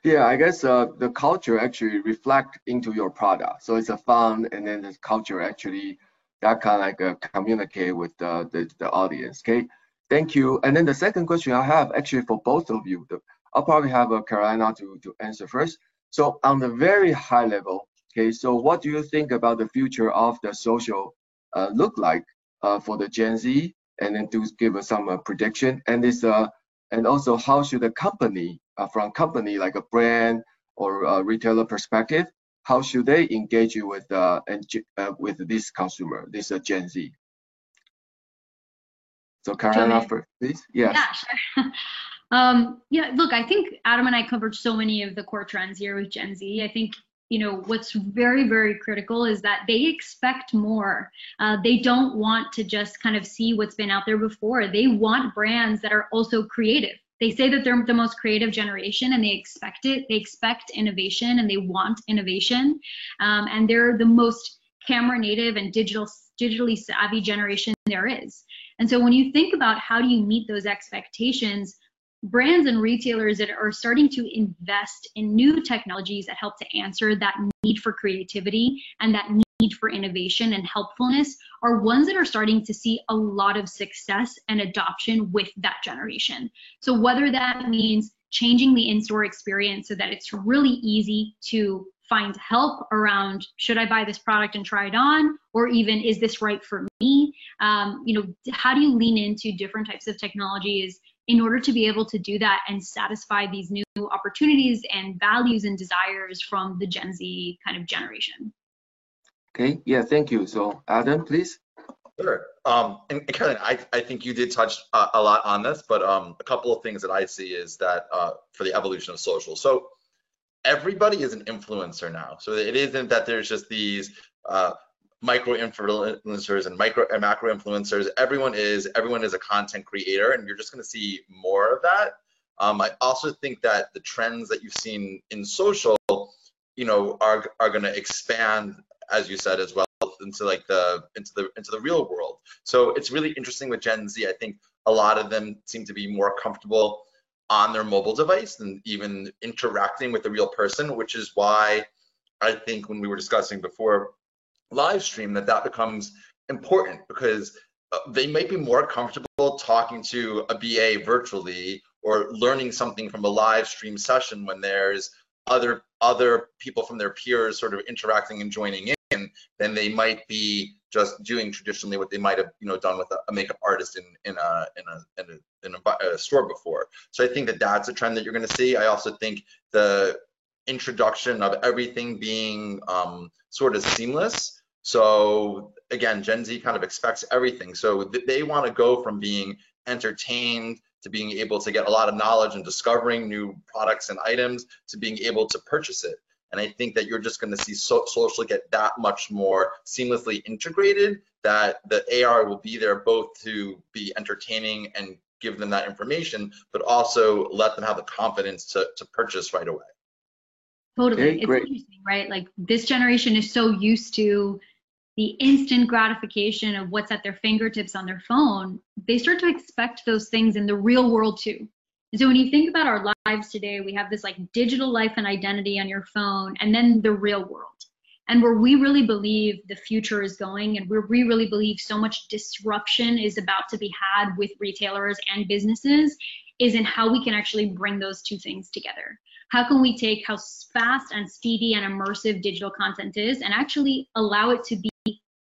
Yeah, I guess uh, the culture actually reflect into your product. So it's a fun, and then the culture actually that kind of like uh, communicate with the, the, the audience. Okay, thank you. And then the second question I have actually for both of you, the, I'll probably have uh, Carolina to, to answer first. So on the very high level, okay, so what do you think about the future of the social uh, look like uh, for the Gen Z? And then to give us some uh, prediction. And this, uh, and also how should the company, uh, from company like a brand or a retailer perspective, how should they engage with uh, and, uh, with this consumer, this uh, Gen Z? So Carolina first, please. Yes. Yeah, sure. um, yeah, look, I think Adam and I covered so many of the core trends here with Gen Z. I think you know what's very very critical is that they expect more uh, they don't want to just kind of see what's been out there before they want brands that are also creative they say that they're the most creative generation and they expect it. They expect innovation and they want innovation. Um, and they're the most camera native and digital digitally savvy generation there is. And so when you think about how do you meet those expectations brands and retailers that are starting to invest in new technologies that help to answer that need for creativity and that need for innovation and helpfulness are ones that are starting to see a lot of success and adoption with that generation. So whether that means changing the in-store experience so that it's really easy to find help around should I buy this product and try it on, or even is this right for me? Um, you know, how do you lean into different types of technologies in order to be able to do that and satisfy these new opportunities and values and desires from the Gen Z kind of generation. Okay, yeah, thank you. So Adam, please. Sure. Um, and, and Caroline, I, I think you did touch uh, a lot on this, but um, a couple of things that I see is that uh, for the evolution of social. So everybody is an influencer now. So it isn't that there's just these uh, micro influencers and micro and macro influencers. Everyone is everyone is a content creator, and you're just going to see more of that. Um, I also think that the trends that you've seen in social, you know, are are going to expand, as you said as well, into like the into the into the real world. So it's really interesting with Gen Z. I think a lot of them seem to be more comfortable on their mobile device and even interacting with a real person, which is why I think when we were discussing before live stream that that becomes important because uh, they might be more comfortable talking to a BA virtually or learning something from a live stream session when there's other other people from their peers sort of interacting and joining in than they might be just doing traditionally what they might have you know done with a, a makeup artist in in a in a in a, in a, a store before. So I think that that's a trend that you're going to see. I also think the introduction of everything being um, sort of seamless so again, Gen Z kind of expects everything. So they want to go from being entertained to being able to get a lot of knowledge and discovering new products and items to being able to purchase it. And I think that you're just going to see so social get that much more seamlessly integrated that the AR will be there both to be entertaining and give them that information, but also let them have the confidence to, to purchase right away. Totally. Okay, it's great. interesting, right? Like this generation is so used to the instant gratification of what's at their fingertips on their phone, they start to expect those things in the real world too. And so when you think about our lives today, we have this like digital life and identity on your phone, and then the real world. And where we really believe the future is going, and where we really believe so much disruption is about to be had with retailers and businesses, is in how we can actually bring those two things together. How can we take how fast and speedy and immersive digital content is and actually allow it to be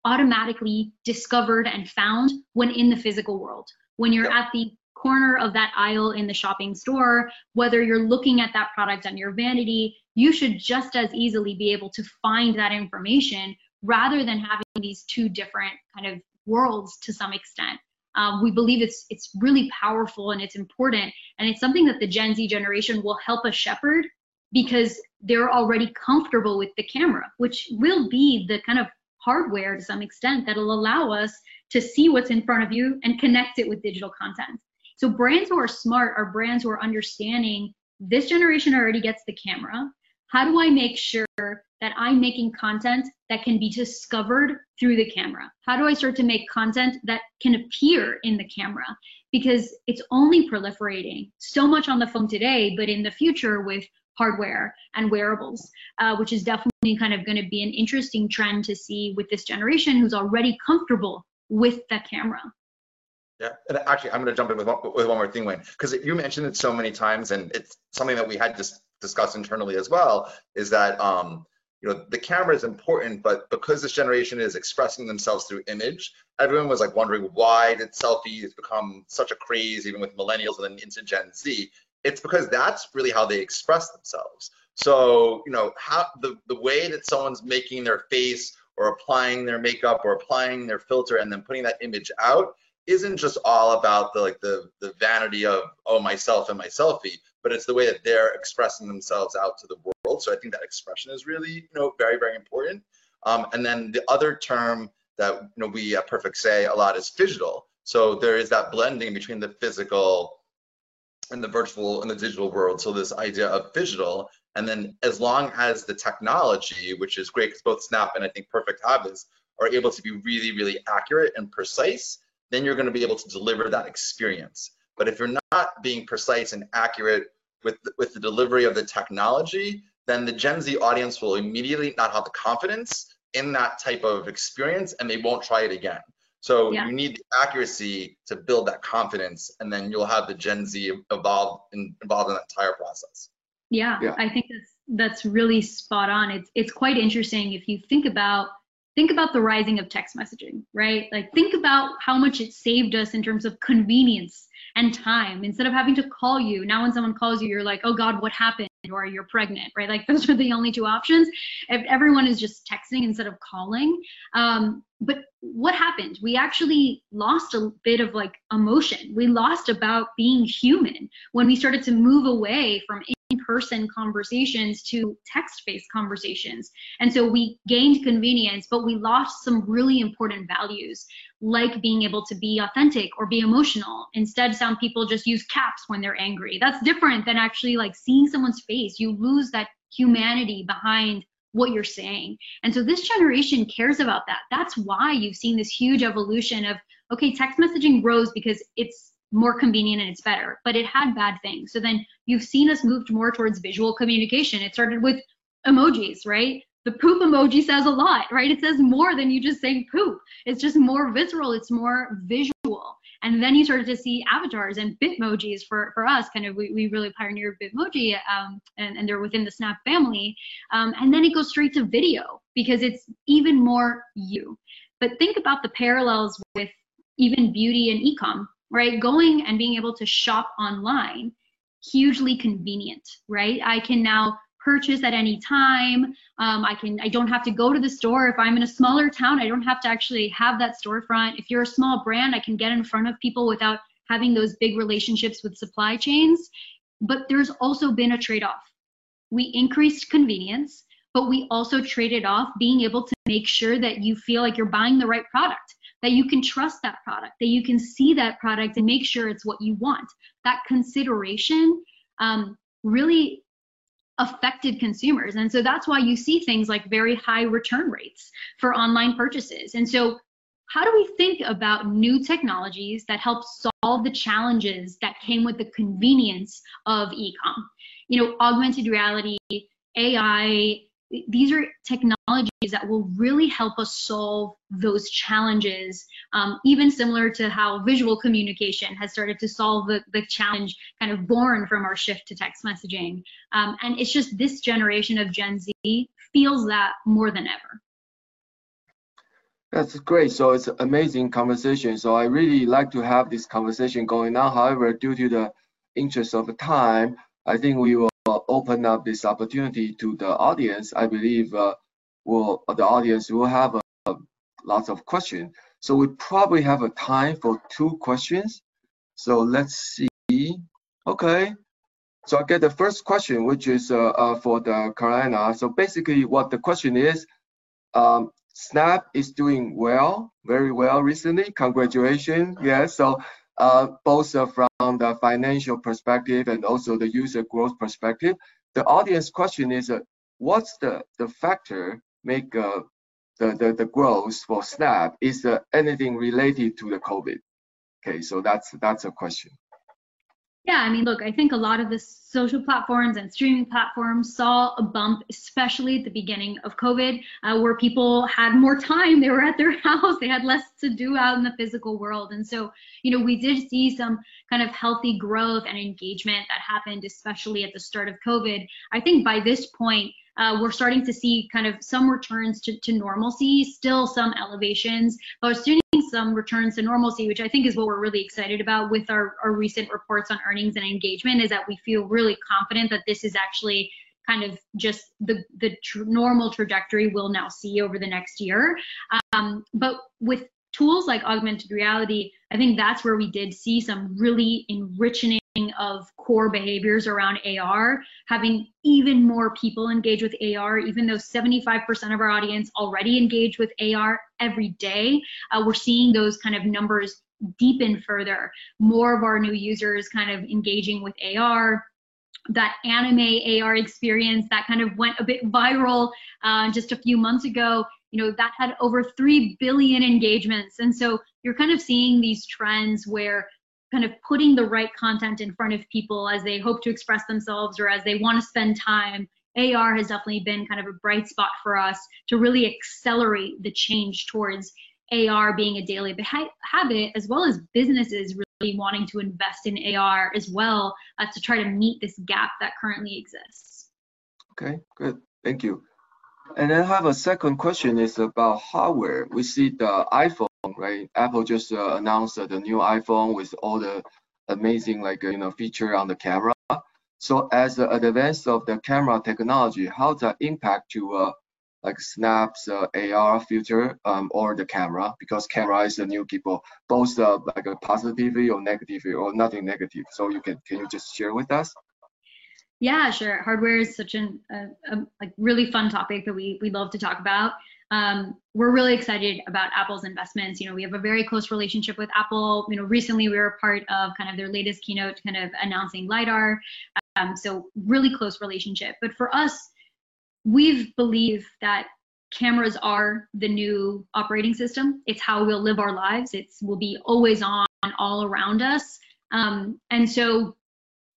automatically discovered and found when in the physical world. When you're at the corner of that aisle in the shopping store, whether you're looking at that product on your vanity, you should just as easily be able to find that information rather than having these two different kind of worlds to some extent. Um, we believe it's it's really powerful and it's important, and it's something that the Gen Z generation will help us shepherd because they're already comfortable with the camera, which will be the kind of hardware to some extent that'll allow us to see what's in front of you and connect it with digital content. So brands who are smart are brands who are understanding this generation already gets the camera. How do I make sure that I'm making content that can be discovered through the camera? How do I start to make content that can appear in the camera? Because it's only proliferating so much on the phone today, but in the future with hardware and wearables, uh, which is definitely kind of going to be an interesting trend to see with this generation who's already comfortable with the camera. Yeah, and actually, I'm going to jump in with one, with one more thing, Wayne, because you mentioned it so many times, and it's something that we had just discussed internally as well. Is that um, you know the camera is important, but because this generation is expressing themselves through image, everyone was like wondering why did selfies become such a craze, even with millennials and then into Gen Z it's because that's really how they express themselves. So, you know, how the, the way that someone's making their face or applying their makeup or applying their filter and then putting that image out isn't just all about the like the the vanity of oh myself and my selfie, but it's the way that they're expressing themselves out to the world. So I think that expression is really, you know, very, very important. Um, and then the other term that you know we at Perfect say a lot is phygital. So there is that blending between the physical and the virtual and the digital world. So this idea of phygital, and then as long as the technology, which is great because both Snap and I think Perfect have this, are able to be really, really accurate and precise, then you're going to be able to deliver that experience. But if you're not being precise and accurate with the, with the delivery of the technology, then the Gen Z audience will immediately not have the confidence in that type of experience and they won't try it again. So yeah. you need the accuracy to build that confidence, and then you'll have the Gen Z evolve in, involved in that entire process. Yeah, yeah, I think that's that's really spot on. It's it's quite interesting if you think about think about the rising of text messaging, right? Like think about how much it saved us in terms of convenience and time. Instead of having to call you, now when someone calls you, you're like, oh God, what happened? Or you're pregnant, right? Like those are the only two options. If everyone is just texting instead of calling. Um, but what happened? We actually lost a bit of like emotion. We lost about being human when we started to move away from in-person conversations to text-based conversations. And so we gained convenience, but we lost some really important values, like being able to be authentic or be emotional. Instead, some people just use caps when they're angry. That's different than actually like seeing someone's face. You lose that humanity behind what you're saying. And so this generation cares about that. That's why you've seen this huge evolution of okay, text messaging grows because it's more convenient and it's better, but it had bad things. So then you've seen us moved more towards visual communication. It started with emojis, right? The poop emoji says a lot, right? It says more than you just saying poop. It's just more visceral, it's more visual. And then you started to see avatars and bitmojis for, for us, kind of, we, we really pioneered bitmoji um, and, and they're within the Snap family. Um, and then it goes straight to video because it's even more you. But think about the parallels with even beauty and ecom right? Going and being able to shop online, hugely convenient, right? I can now purchase at any time. Um, I can, I don't have to go to the store. If I'm in a smaller town, I don't have to actually have that storefront. If you're a small brand, I can get in front of people without having those big relationships with supply chains. But there's also been a trade-off. We increased convenience, but we also traded off being able to make sure that you feel like you're buying the right product that you can trust that product, that you can see that product and make sure it's what you want. That consideration um, really affected consumers. And so that's why you see things like very high return rates for online purchases. And so how do we think about new technologies that help solve the challenges that came with the convenience of ecom? You know, augmented reality, AI, these are technologies that will really help us solve those challenges, um, even similar to how visual communication has started to solve the, the challenge kind of born from our shift to text messaging. Um, and it's just this generation of Gen Z feels that more than ever. That's great. So it's an amazing conversation. So I really like to have this conversation going on. However, due to the interest of the time, I think we will open up this opportunity to the audience, I believe uh, will the audience will have a lots of questions. So we probably have a time for two questions. So let's see. Okay. So I get the first question, which is uh, uh, for the Carolina. So basically, what the question is, um, Snap is doing well, very well recently. Congratulations. Yes. So uh, both uh, from the financial perspective and also the user growth perspective. The audience question is, uh, what's the, the factor make uh, the, the, the growth for Snap? Is there anything related to the COVID? Okay, so that's that's a question. Yeah, I mean, look, I think a lot of the social platforms and streaming platforms saw a bump, especially at the beginning of COVID, uh, where people had more time. They were at their house, they had less to do out in the physical world. And so, you know, we did see some kind of healthy growth and engagement that happened, especially at the start of COVID. I think by this point, uh, we're starting to see kind of some returns to, to normalcy, still some elevations, but seeing some returns to normalcy, which I think is what we're really excited about with our, our recent reports on earnings and engagement, is that we feel really confident that this is actually kind of just the the tr- normal trajectory we'll now see over the next year. Um, but with tools like augmented reality, I think that's where we did see some really enriching of core behaviors around AR, having even more people engage with AR, even though 75% of our audience already engage with AR every day, uh, we're seeing those kind of numbers deepen further. More of our new users kind of engaging with AR, that anime AR experience that kind of went a bit viral uh, just a few months ago, you know, that had over 3 billion engagements. And so you're kind of seeing these trends where kind of putting the right content in front of people as they hope to express themselves or as they want to spend time. AR has definitely been kind of a bright spot for us to really accelerate the change towards AR being a daily habit, as well as businesses really wanting to invest in AR as well uh, to try to meet this gap that currently exists. Okay, good. Thank you. And then I have a second question is about hardware. We see the iPhone, right? Apple just uh, announced uh, the new iPhone with all the amazing like you know feature on the camera. So as the advance of the camera technology, how does that impact to uh, like Snap's uh, AR filter um, or the camera because camera is the new people both uh, like a positively or negatively or nothing negative. So you can can you just share with us? Yeah, sure. Hardware is such an a, a like really fun topic that we we love to talk about. Um, we're really excited about Apple's investments. You know, we have a very close relationship with Apple. You know, recently we were part of kind of their latest keynote, kind of announcing lidar. Um, so really close relationship. But for us, we've believed that cameras are the new operating system. It's how we'll live our lives. It's will be always on all around us. Um, and so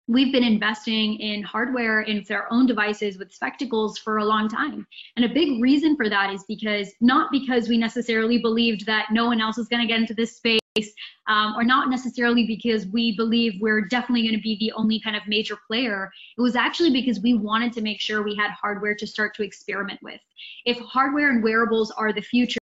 we've been investing in hardware in their own devices with spectacles for a long time. And a big reason for that is because not because we necessarily believed that no one else is going to get into this space um, or not necessarily because we believe we're definitely going to be the only kind of major player. It was actually because we wanted to make sure we had hardware to start to experiment with. If hardware and wearables are the future,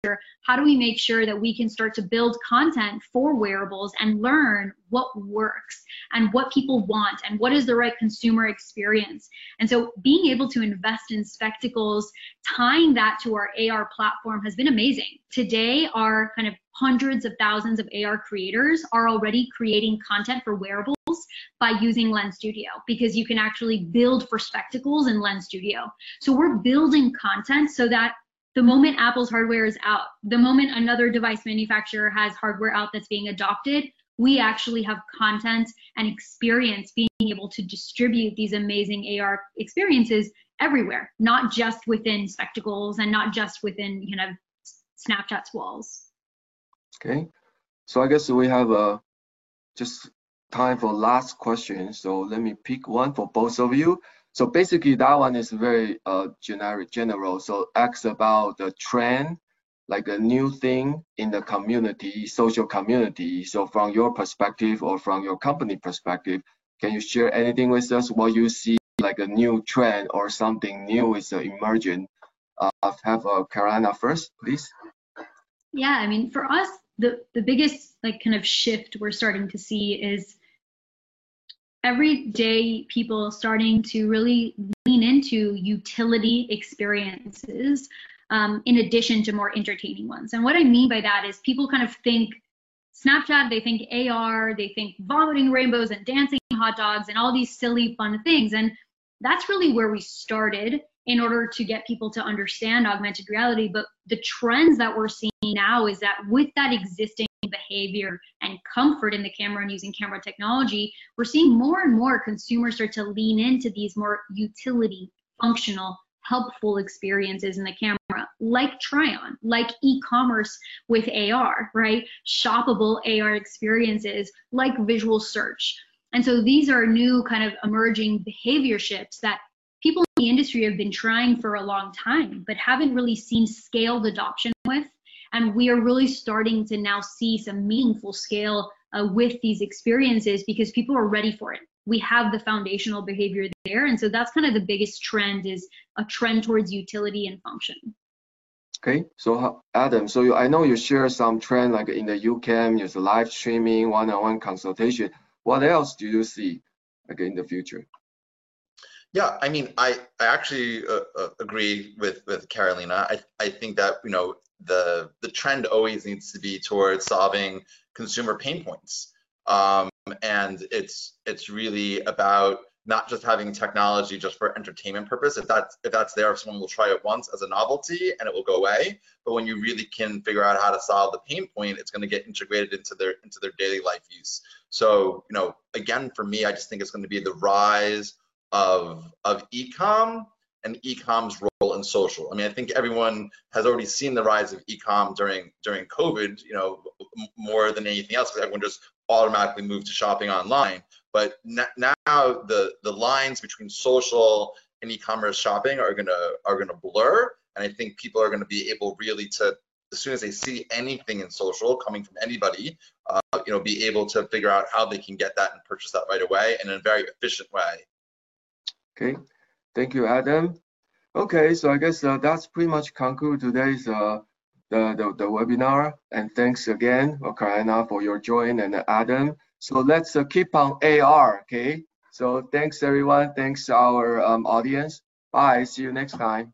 how do we make sure that we can start to build content for wearables and learn what works and what people want and what is the right consumer experience? And so being able to invest in spectacles, tying that to our AR platform has been amazing. Today, our kind of hundreds of thousands of AR creators are already creating content for wearables by using Lens Studio because you can actually build for spectacles in Lens Studio. So we're building content so that the moment Apple's hardware is out, the moment another device manufacturer has hardware out that's being adopted, we actually have content and experience being able to distribute these amazing AR experiences everywhere, not just within spectacles and not just within kind of Snapchat's walls. Okay, so I guess we have uh, just time for last question. So let me pick one for both of you. So basically that one is very uh, generic, general. So asks about the trend, like a new thing in the community, social community. So from your perspective or from your company perspective, can you share anything with us what you see like a new trend or something new is uh, emerging? Uh, have uh, Carolina first, please. Yeah, I mean, for us, the the biggest like kind of shift we're starting to see is every day people starting to really lean into utility experiences um, in addition to more entertaining ones. And what I mean by that is people kind of think Snapchat, they think AR, they think vomiting rainbows and dancing hot dogs and all these silly fun things. And that's really where we started in order to get people to understand augmented reality. But the trends that we're seeing now is that with that existing behavior and comfort in the camera and using camera technology, we're seeing more and more consumers start to lean into these more utility, functional, helpful experiences in the camera, like try-on, like e-commerce with AR, right? Shoppable AR experiences, like visual search. And so these are new kind of emerging behavior shifts that the industry have been trying for a long time, but haven't really seen scaled adoption with. And we are really starting to now see some meaningful scale uh, with these experiences because people are ready for it. We have the foundational behavior there. And so that's kind of the biggest trend is a trend towards utility and function. Okay, so Adam, so you, I know you share some trend like in the YouCam, there's live streaming, one-on-one -on -one consultation. What else do you see like in the future? Yeah, I mean, I I actually uh, uh, agree with with Carolina. I I think that you know the the trend always needs to be towards solving consumer pain points. Um, and it's it's really about not just having technology just for entertainment purpose. If that's if that's there, someone will try it once as a novelty and it will go away. But when you really can figure out how to solve the pain point, it's going to get integrated into their into their daily life use. So you know, again, for me, I just think it's going to be the rise of of ecom and ecom's role in social. I mean, I think everyone has already seen the rise of ecom during during COVID. You know, more than anything else, because everyone just automatically moved to shopping online. But now the the lines between social and e-commerce shopping are gonna are gonna blur, and I think people are gonna be able really to as soon as they see anything in social coming from anybody, uh, you know, be able to figure out how they can get that and purchase that right away in a very efficient way. Okay, thank you, Adam. Okay, so I guess uh, that's pretty much conclude today's uh, the, the, the webinar. And thanks again, Karina, for your join and Adam. So let's uh, keep on AR, okay? So thanks everyone. Thanks our um, audience. Bye. See you next time.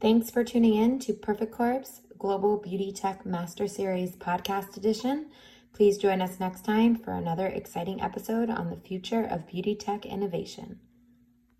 Thanks for tuning in to Perfect Corp's Global Beauty Tech Master Series podcast edition. Please join us next time for another exciting episode on the future of beauty tech innovation.